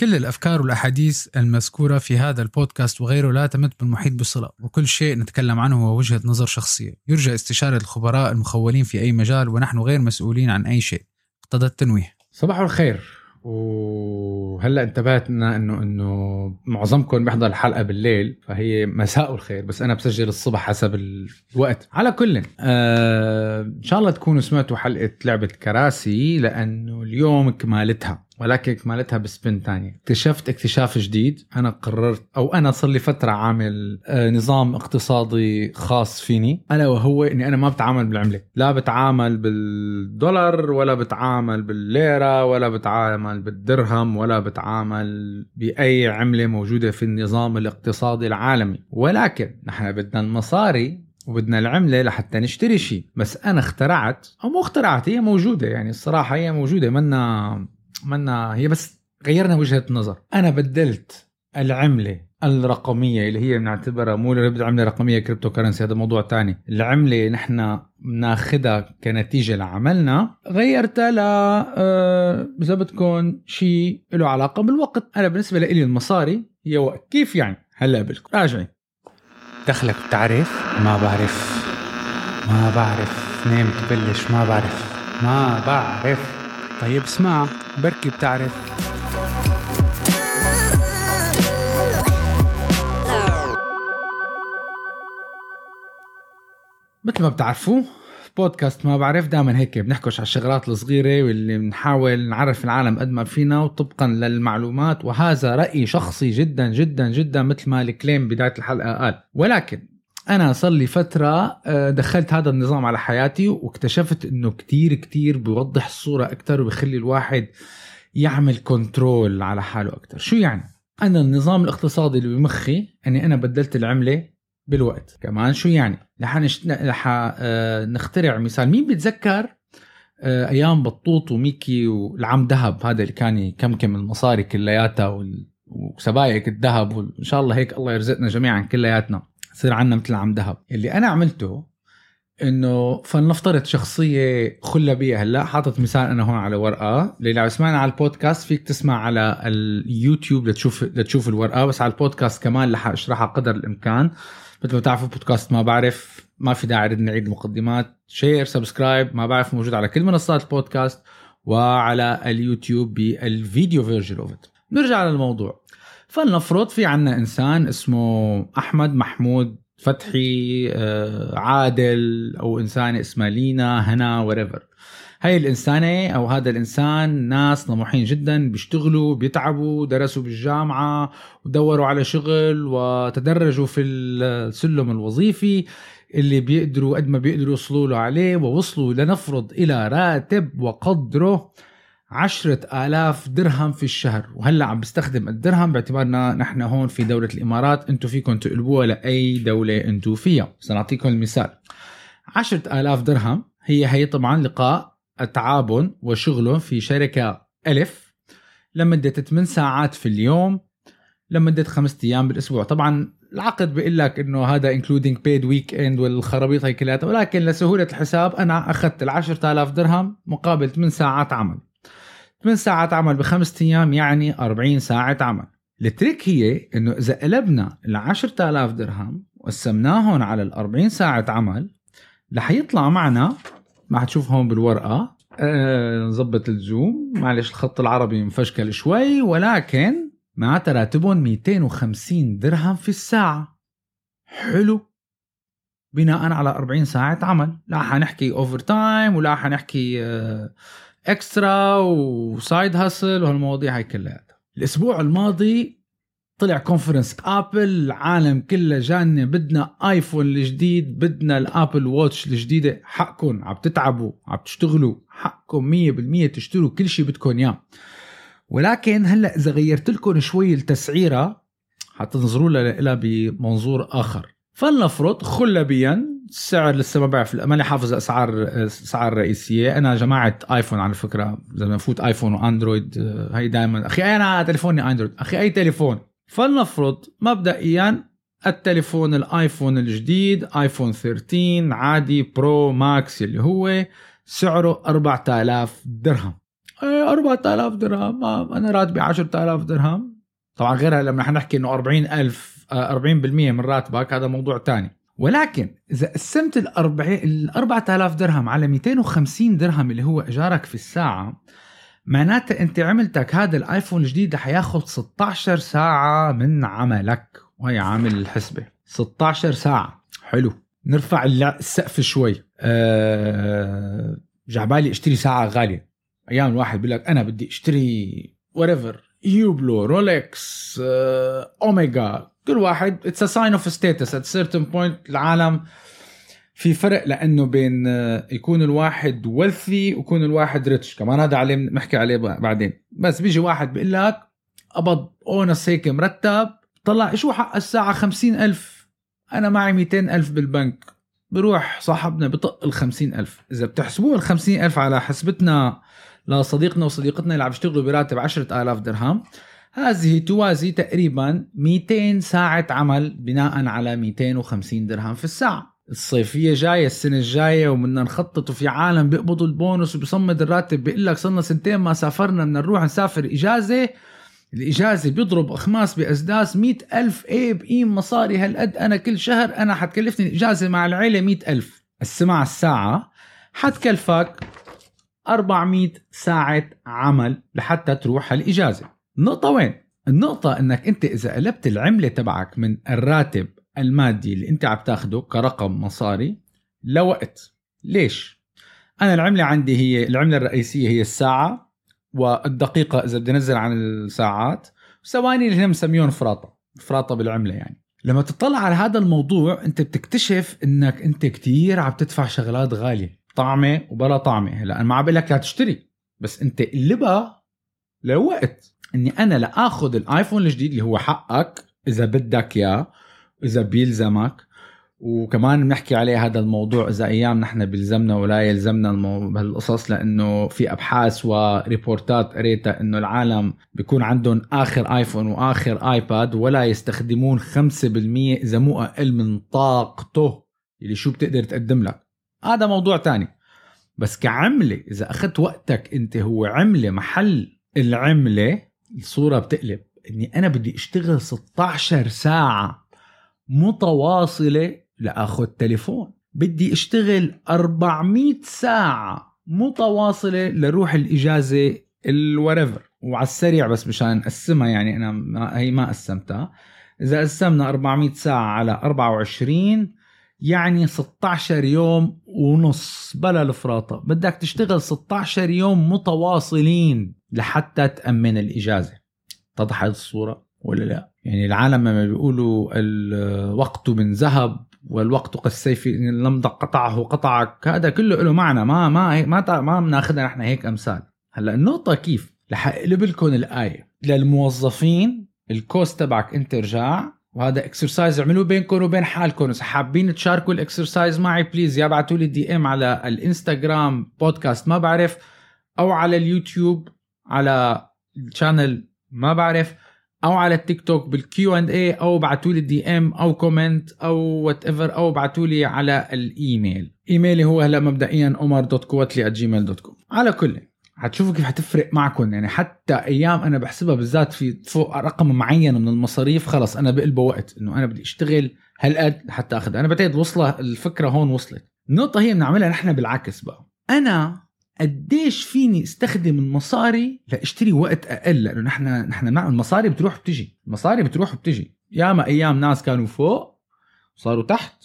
كل الأفكار والأحاديث المذكورة في هذا البودكاست وغيره لا تمت بالمحيط بصلة وكل شيء نتكلم عنه هو وجهة نظر شخصية. يرجى استشارة الخبراء المخولين في أي مجال ونحن غير مسؤولين عن أي شيء. اقتضى التنويه. صباح الخير. وهلأ انتبهتنا إنه إنه معظمكم بيحضر الحلقة بالليل فهي مساء الخير بس أنا بسجل الصبح حسب الوقت. على كل آه إن شاء الله تكونوا سمعتوا حلقة لعبة كراسي لأنه اليوم كمالتها. ولكن كمالتها بسبن تانية. اكتشفت اكتشاف جديد. أنا قررت أو أنا صار لي فترة عامل آه، نظام اقتصادي خاص فيني. ألا وهو إني أنا ما بتعامل بالعملة. لا بتعامل بالدولار ولا بتعامل بالليرة ولا بتعامل بالدرهم ولا بتعامل بأي عملة موجودة في النظام الاقتصادي العالمي. ولكن نحن بدنا المصاري وبدنا العملة لحتى نشتري شيء. بس أنا اخترعت أو مو اخترعت هي موجودة. يعني الصراحة هي موجودة. منا منا هي بس غيرنا وجهة نظر أنا بدلت العملة الرقمية اللي هي بنعتبرها مو عملة رقمية cryptocurrency هذا موضوع تاني. العملة نحن بناخذها كنتيجة لعملنا غيرتها ل آه، إذا بدكم شيء له علاقة بالوقت. أنا بالنسبة لي المصاري هي وقت. كيف يعني؟ هلأ بلكم. راجعين دخلك بتعرف ما بعرف. ما بعرف. نام تبلش؟ ما بعرف. ما بعرف. طيب اسمع بركي بتعرف. مثل ما بتعرفوا بودكاست ما بعرف دائما هيك بنحكش على الشغلات الصغيرة واللي بنحاول نعرف العالم قد ما فينا وطبقا للمعلومات وهذا رأي شخصي جدا جدا جدا مثل ما الكليم بداية الحلقة قال. ولكن أنا صار لي فترة آه، دخلت هذا النظام على حياتي واكتشفت إنه كتير كتير بيوضح الصورة أكثر وبيخلي الواحد يعمل كنترول على حاله أكثر شو يعني؟ أنا النظام الاقتصادي اللي بمخي إني أنا بدلت العملة بالوقت. كمان شو يعني؟ رح نشت... رح آه، نخترع مثال. مين بيتذكر آه، أيام بطوط وميكي والعم ذهب هذا اللي كان يكمكم المصاري كلياتها وال... وسبايك الذهب وان شاء الله هيك الله يرزقنا جميعا كلياتنا. يصير عندنا مثل عم ذهب اللي أنا عملته إنه فلنفترض شخصية خلبيه هلأ حاطط مثال أنا هون على ورقة. اللي لو سمعنا على البودكاست فيك تسمع على اليوتيوب لتشوف لتشوف الورقة بس على البودكاست كمان رح أشرحها قدر الإمكان. مثل ما بتعرفوا بودكاست ما بعرف ما في داعي نعيد المقدمات. share subscribe ما بعرف موجود على كل منصات البودكاست وعلى اليوتيوب بال video version of نرجع للموضوع. فلنفرض في عنا إنسان اسمه أحمد محمود فتحي آه، عادل أو انسانه اسمها لينا هنا وريفر هاي الإنسانة أو هذا الإنسان ناس طموحين جدا بيشتغلوا بيتعبوا درسوا بالجامعة ودوروا على شغل وتدرجوا في السلم الوظيفي اللي بيقدروا قد ما بيقدروا يوصلوا له عليه ووصلوا لنفرض إلى راتب وقدره عشرة آلاف درهم في الشهر. وهلأ عم بستخدم الدرهم باعتبارنا نحن هون في دولة الإمارات. أنتم فيكم تقلبوها لأي دولة أنتم فيها. سنعطيكم المثال. عشرة آلاف درهم هي هي طبعا لقاء التعاون وشغله في شركة ألف. لمدة 8 ساعات في اليوم. لمدة خمسة أيام بالأسبوع. طبعا العقد بيقول لك إنه هذا including paid weekend والخرابيط هي كلها ولكن لسهولة الحساب أنا أخذت ال 10000 درهم مقابل 8 ساعات عمل. 8 ساعات عمل بخمسة أيام يعني 40 ساعة عمل. ال trick هي إنه إذا قلبنا ال 10000 درهم وقسمناهم على ال 40 ساعة عمل رح يطلع معنا ما حتشوف هون بالورقة آه، نظبط ال zoom. معلش الخط العربي مفشكل شوي ولكن معناتها راتبهم 250 درهم في الساعة. حلو. بناء على 40 ساعة عمل. لا حنحكي overtime ولا حنحكي آه extra و side hustle وهالمواضيع هاي كلها. الأسبوع الماضي طلع conference Apple العالم كله جانا بدنا iPhone الجديد بدنا ال Apple Watch الجديدة. حقكم عم تتعبوا عم تشتغلوا حقكم 100% تشتروا كل شيء بدكم إياه. ولكن هلأ إذا غيرت لكم شوي التسعيرة حتنظروا لها بمنظور آخر. فلنفرض خلبيا السعر لسه ما بعرف ماني حافظ أسعار اسعار رئيسية. أنا جماعة iPhone على فكرة اذا بنفوت iPhone و Android آه، هي دائما أخي أنا تليفوني Android. أخي أي تليفون. فلنفرض مبدئيا التليفون ال iPhone الجديد iPhone 13 عادي Pro Max اللي هو سعره 4000 درهم. إيه 4000 درهم. ما أنا راتبي 10000 درهم. طبعا غيرها لما نحكي إنه 40000 آه، 40% من راتبك هذا موضوع تاني. ولكن إذا قسمت ال 40 ال 4000 درهم على 250 درهم اللي هو إيجارك في الساعة معناتها أنت عملتك هذا ال iPhone الجديد رح ياخذ 16 ساعة من عملك. وهي عامل الحسبه 16 ساعة. حلو. نرفع السقف شوي. أه جاي عبالي اشتري ساعة غالية. أيام الواحد بيقول لك أنا بدي اشتري whatever Hublot Rolex Omega كل واحد it's a sign of status at certain point العالم في فرق لأنه بين أه، يكون الواحد wealthy ويكون الواحد rich كمان هذا عليه نحكي عليه بعدين. بس بيجي واحد بيقول لك قبض اونس هيك مرتب طلع شو حق الساعة خمسين ألف؟ أنا معي ميتين ألف بالبنك. بروح صاحبنا بطق ال ألف. إذا بتحسبوه ال ألف على حسبتنا لصديقنا وصديقتنا اللي عم يشتغلوا براتب عشرة آلاف درهم. هذه توازي تقريبا 200 ساعة عمل بناء على 250 درهم في الساعة. الصيفية جاية السنة الجاية وبدنا نخطط وفي عالم بيقبضوا البونص وبيصمد الراتب بيقول لك صرنا سنتين ما سافرنا بدنا نروح نسافر إجازة. الإجازة بيضرب أخماس بأسداس مئة ألف إيه بقيم مصاري. هالقد أنا كل شهر أنا حتكلفني الإجازة مع العيلة مئة ألف. السمع الساعة حتكلفك 400 ساعة عمل لحتى تروح هالإجازة النقطة وين؟ النقطة إنك أنت إذا قلبت العملة تبعك من الراتب المادي اللي أنت عم تاخده كرقم مصاري لوقت. ليش؟ أنا العملة عندي هي العملة الرئيسية هي الساعة والدقيقة إذا بدي أنزل عن الساعات ثواني اللي هم مسميهم فراطة. فراطة بالعملة يعني. لما تطلع على هذا الموضوع أنت بتكتشف إنك أنت كتير عم تدفع شغلات غالية. طعمة وبلا طعمة. هلا أنا ما عم بقول لك لا تشتري. بس أنت قلبها لوقت. إني أنا لآخذ الآيفون الجديد اللي هو حقك إذا بدك اياه إذا بيلزمك. وكمان بنحكي عليه هذا الموضوع إذا أيام نحن بيلزمنا ولا يلزمنا بهالقصص. لأنه في أبحاث وريبورتات قريتها إنه العالم بيكون عندهم آخر آيفون وآخر آيباد ولا يستخدمون 5% إذا مو أقل من طاقته. اللي شو بتقدر تقدم لك؟ هذا موضوع تاني. بس كعملة إذا أخذت وقتك أنت هو عملة محل العملة الصورة بتقلب إني أنا بدي أشتغل 16 ساعة متواصلة لأخذ تليفون. بدي أشتغل 400 ساعة متواصلة لروح الإجازة الوريفر وعلى السريع بس مشان نقسمها يعني أنا ما هي ما قسمتها. إذا قسمنا 400 ساعة على 24 يعني 16 يوم ونص. بلا الفراطة بدك تشتغل 16 يوم متواصلين لحتى تأمن الإجازة. اتضحت الصورة ولا لا؟ يعني العالم لما بيقولوا الوقت من ذهب والوقت كالسيف ان لم قطعه قطعك. هذا كله له معنى. ما ما ما ما بناخذها نحن هيك أمثال. هلأ النقطة كيف؟ رح اقلب لكم الآية. للموظفين ال cost تبعك انت رجع وهذا exercise اعملوه بينكم وبين حالكم. إذا حابين تشاركوا ال exercise معي please يا ابعتوا لي DM على الإنستغرام بودكاست ما بعرف أو على اليوتيوب على ال channel ما بعرف أو على التيك توك بال Q and A أو ابعتوا لي DM أو comment أو whatever أو ابعتوا لي على الإيميل. إيميلي هو هلا مبدئيا عمر dot كوتلي Gmail dot com على كل. حتشوفوا كيف حتفرق معكم يعني حتى أيام أنا بحسبها بالذات في فوق رقم معين من المصاريف خلص أنا بقلبه وقت إنه أنا بدي أشتغل هالقد لحتى أخذ. أنا بعتقد وصلة الفكرة هون وصلت. النقطه هي بنعملها نحن بالعكس بقى. أنا قديش فيني أستخدم المصاري لأشتري وقت أقل؟ لأنه نحن نحن المصاري بتروح بتجي المصاري بتروح بتجي ياما أيام ناس كانوا فوق صاروا تحت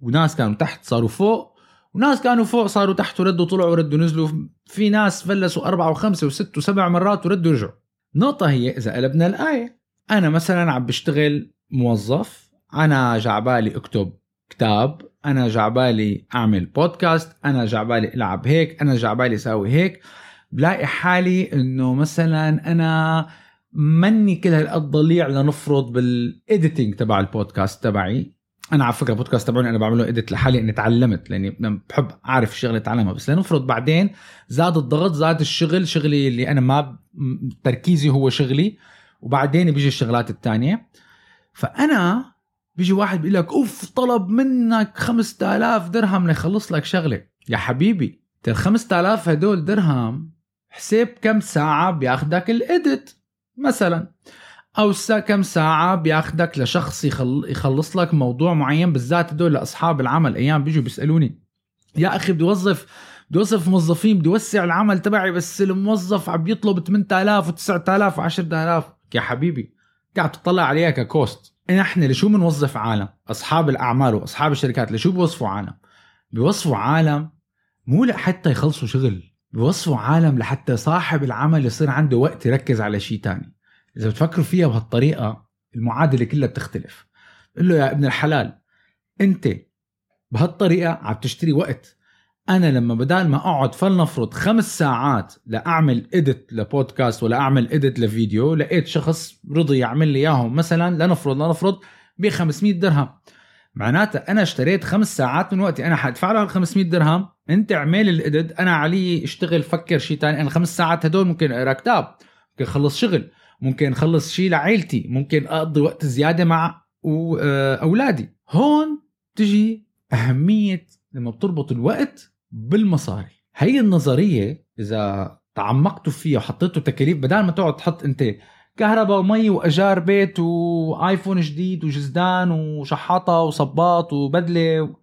وناس كانوا تحت صاروا فوق وناس كانوا فوق صاروا تحت وردوا طلعوا وردوا نزلوا. في ناس فلسوا أربعة وخمسة وست وسبع مرات وردوا رجعوا. النقطة هي إذا قلبنا الآية. أنا مثلا عم بشتغل موظف أنا جعبالي أكتب كتاب أنا جعبالي أعمل بودكاست أنا جعبالي ألعب هيك أنا جعبالي أسوي هيك. بلاقي حالي إنه مثلا أنا مني كل هالقد ضليع لنفرض بالإيديتنج تبع البودكاست تبعي. أنا على فكرة بودكاست تبعوني أنا بعمله اديت لحالي إني تعلمت لأني بحب أعرف الشغله أتعلمها. بس لنفرض بعدين زاد الضغط زاد الشغل شغلي اللي أنا ما تركيزي هو شغلي وبعدين بيجي الشغلات الثانية فأنا بيجي واحد بيقول لك أوف طلب منك 5000 درهم ليخلص لك شغلة. يا حبيبي ال 5000 هدول درهم حساب كم ساعة بياخدك الإدت مثلا. أو سا كم ساعة بياخدك لشخص يخل... يخلص لك موضوع معين بالذات هدول لأصحاب العمل. أيام بيجوا بيسألوني يا أخي بدي أوظف بدي أوظف موظفين بدي أوسع العمل تبعي بس الموظف عم يطلب 8000 و9000 و10000 يا حبيبي قاعد تطلع عليها ككوست نحن لشو بنوظف عالم؟ أصحاب الأعمال وأصحاب الشركات لشو بيوظفوا عالم؟ بيوظفوا عالم مو لحتى يخلصوا شغل بيوظفوا عالم لحتى صاحب العمل يصير عنده وقت يركز على شيء تاني. إذا بتفكروا فيها بهالطريقة المعادلة كلها بتختلف. قل له يا ابن الحلال أنت بهالطريقة عم تشتري وقت. أنا لما بدال ما أقعد فلنفرض خمس ساعات لأعمل اديت لبودكاست ولا أعمل اديت لفيديو لقيت شخص رضي يعمل لي إياهم مثلا لنفرض لنفرض ب 500 درهم. معناتها أنا اشتريت خمس ساعات من وقتي أنا حادفع له 500 درهم أنت اعمل الاديت أنا علي اشتغل فكر شيء تاني أنا خمس ساعات هدول ممكن أقرأ كتاب ممكن أخلص شغل. ممكن أخلص شيء لعائلتي ممكن أقضي وقت زيادة مع أولادي. هون تجي أهمية لما بتربط الوقت بالمصاري. هي النظرية إذا تعمقتوا فيها وحطيتوا تكاليف بدل ما تقعد تحط أنت كهرباء ومي واجار بيت وآيفون جديد وجزدان وشحاطة وصباط وبدلة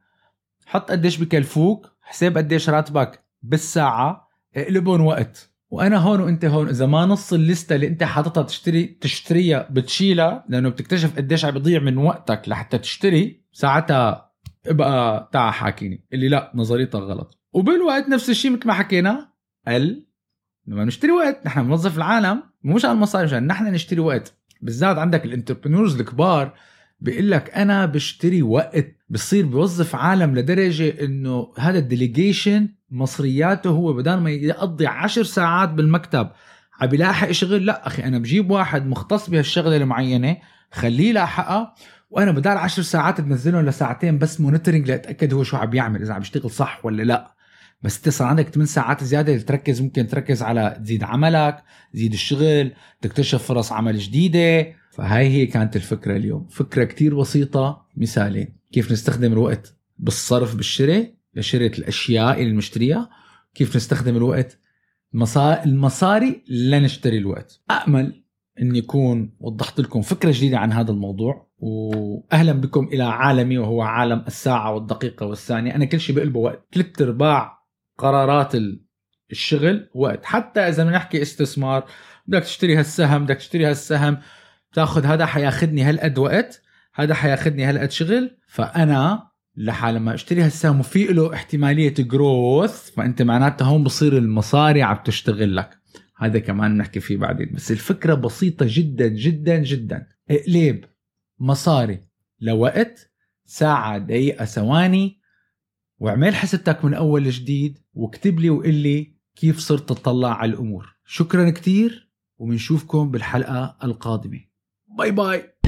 حط قديش بكلفوك حساب قديش راتبك بالساعة اقلبهم وقت. وأنا هون وأنت هون. إذا ما نص الليستة اللي أنت حاططها تشتري تشتريها بتشيلها لأنه بتكتشف قديش عم بيضيع من وقتك لحتى تشتري ساعتها ابقى تعا حاكيني. اللي لا نظريتك غلط. وبالوقت نفس الشيء مثل ما حكينا. ال لما نشتري وقت نحن بنوظف العالم مو مشان المصاري مشان نحن نشتري وقت. بالذات عندك ال entrepreneurs الكبار بيقول لك أنا بشتري وقت. بصير بوظف عالم لدرجة إنه هذا ال delegation مصرياته هو بدل ما يقضي عشر ساعات بالمكتب عم بيلاحق شغل لا أخي أنا بجيب واحد مختص بهالشغلة المعينة خليه يلاحقها وأنا بدال عشر ساعات بنزلهم لساعتين بس مونيتورنج لأتأكد هو شو عم بيعمل إذا عم يشتغل صح ولا لا. بس انت صار عندك 8 ساعات زيادة تركز ممكن تركز على تزيد عملك تزيد الشغل تكتشف فرص عمل جديدة. فهاي هي كانت الفكرة اليوم. فكرة كتير بسيطة. مثالين. كيف نستخدم الوقت بالصرف بالشراء؟ لشراء الأشياء اللي نشتريها كيف نستخدم الوقت. المصاري لنشتري الوقت. امل اني يكون وضحت لكم فكرة جديدة عن هذا الموضوع واهلا بكم إلى عالمي وهو عالم الساعة والدقيقة والثانية. أنا كل شيء بقلبه وقت. ثلاث ارباع قرارات الشغل وقت. حتى إذا بنحكي استثمار بدك تشتري هالسهم بدك تشتري هالسهم تاخذ هذا حياخذني هالقد وقت هذا حياخذني هالقد شغل. فأنا لحال لما اشتري هالسهم وفي له احتمالية جروث فأنت معناتها هون بصير المصاري عم تشتغل لك. هذا كمان نحكي فيه بعدين. بس الفكرة بسيطة جدا جدا جدا. اقلب مصاري لوقت ساعة دقيقة ثواني واعمل حسبتك من أول جديد واكتب لي وقل لي كيف صرت تطلع على الأمور. شكرا كتير وبنشوفكم بالحلقة القادمة. باي باي.